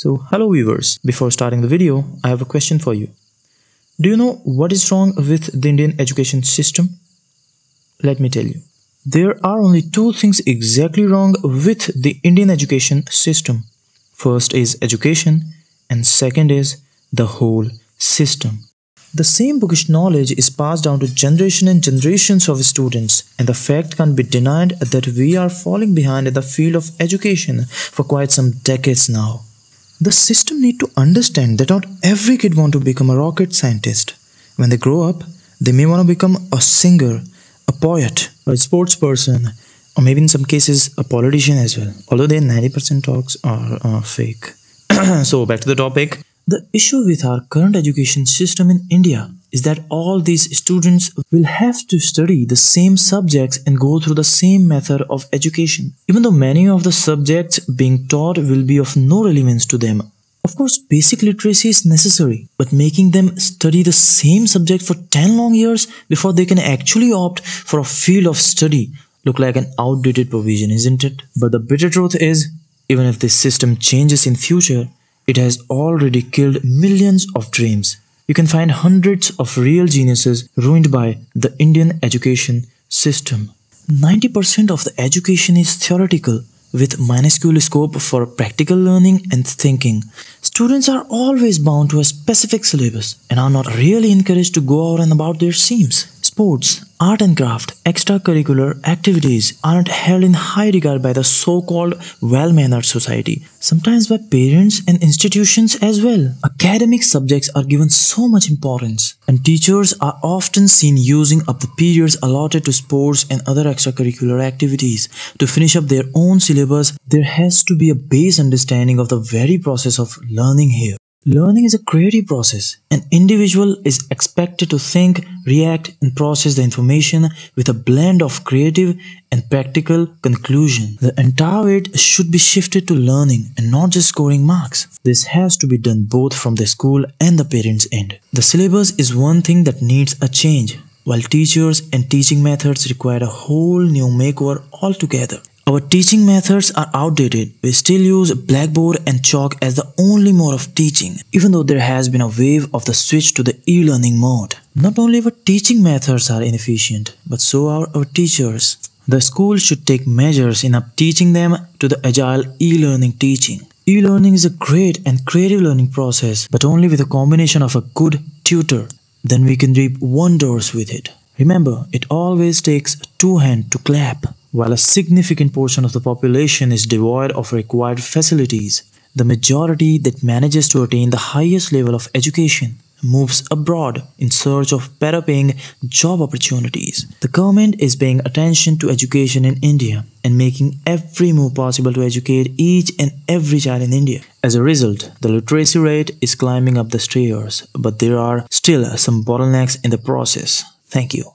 So, hello viewers. Before starting the video, I have a question for you. Do you know what is wrong with the Indian education system? Let me tell you. There are only two things exactly wrong with the Indian education system. First is education, and second is the whole system. The same bookish knowledge is passed down to generation and generations of students, and the fact can't be denied that we are falling behind in the field of education for quite some decades now. The system need to understand that not every kid want to become a rocket scientist. When they grow up, they may want to become a singer, a poet, a sports person, or maybe in some cases a politician as well. Although their 90% talks are uh, fake. so back to the topic. The issue with our current education system in India is that all these students will have to study the same subjects and go through the same method of education, even though many of the subjects being taught will be of no relevance to them. Of course, basic literacy is necessary, but making them study the same subject for 10 long years before they can actually opt for a field of study look like an outdated provision, isn't it? But the bitter truth is, even if this system changes in future, it has already killed millions of dreams. You can find hundreds of real geniuses ruined by the Indian education system. 90% of the education is theoretical with minuscule scope for practical learning and thinking. Students are always bound to a specific syllabus and are not really encouraged to go out and about their seams. Sports, art and craft, extracurricular activities aren't held in high regard by the so-called well-mannered society, sometimes by parents and institutions as well. Academic subjects are given so much importance, and teachers are often seen using up the periods allotted to sports and other extracurricular activities. To finish up their own syllabus, there has to be a base understanding of the very process of learning here. Learning is a creative process. An individual is expected to think, react, and process the information with a blend of creative and practical conclusion. The entire weight should be shifted to learning and not just scoring marks. This has to be done both from the school and the parents' end. The syllabus is one thing that needs a change, while teachers and teaching methods require a whole new makeover altogether. Our teaching methods are outdated. We still use blackboard and chalk as the only mode of teaching, even though there has been a wave of the switch to the e-learning mode. Not only our teaching methods are inefficient, but so are our teachers. The school should take measures in up teaching them to the agile e-learning teaching. E-learning is a great and creative learning process, but only with a combination of a good tutor. Then we can reap wonders with it. Remember, it always takes two hands to clap. While a significant portion of the population is devoid of required facilities, the majority that manages to attain the highest level of education moves abroad in search of better paying job opportunities. The government is paying attention to education in India and making every move possible to educate each and every child in India. As a result, the literacy rate is climbing up the stairs, but there are still some bottlenecks in the process. Thank you.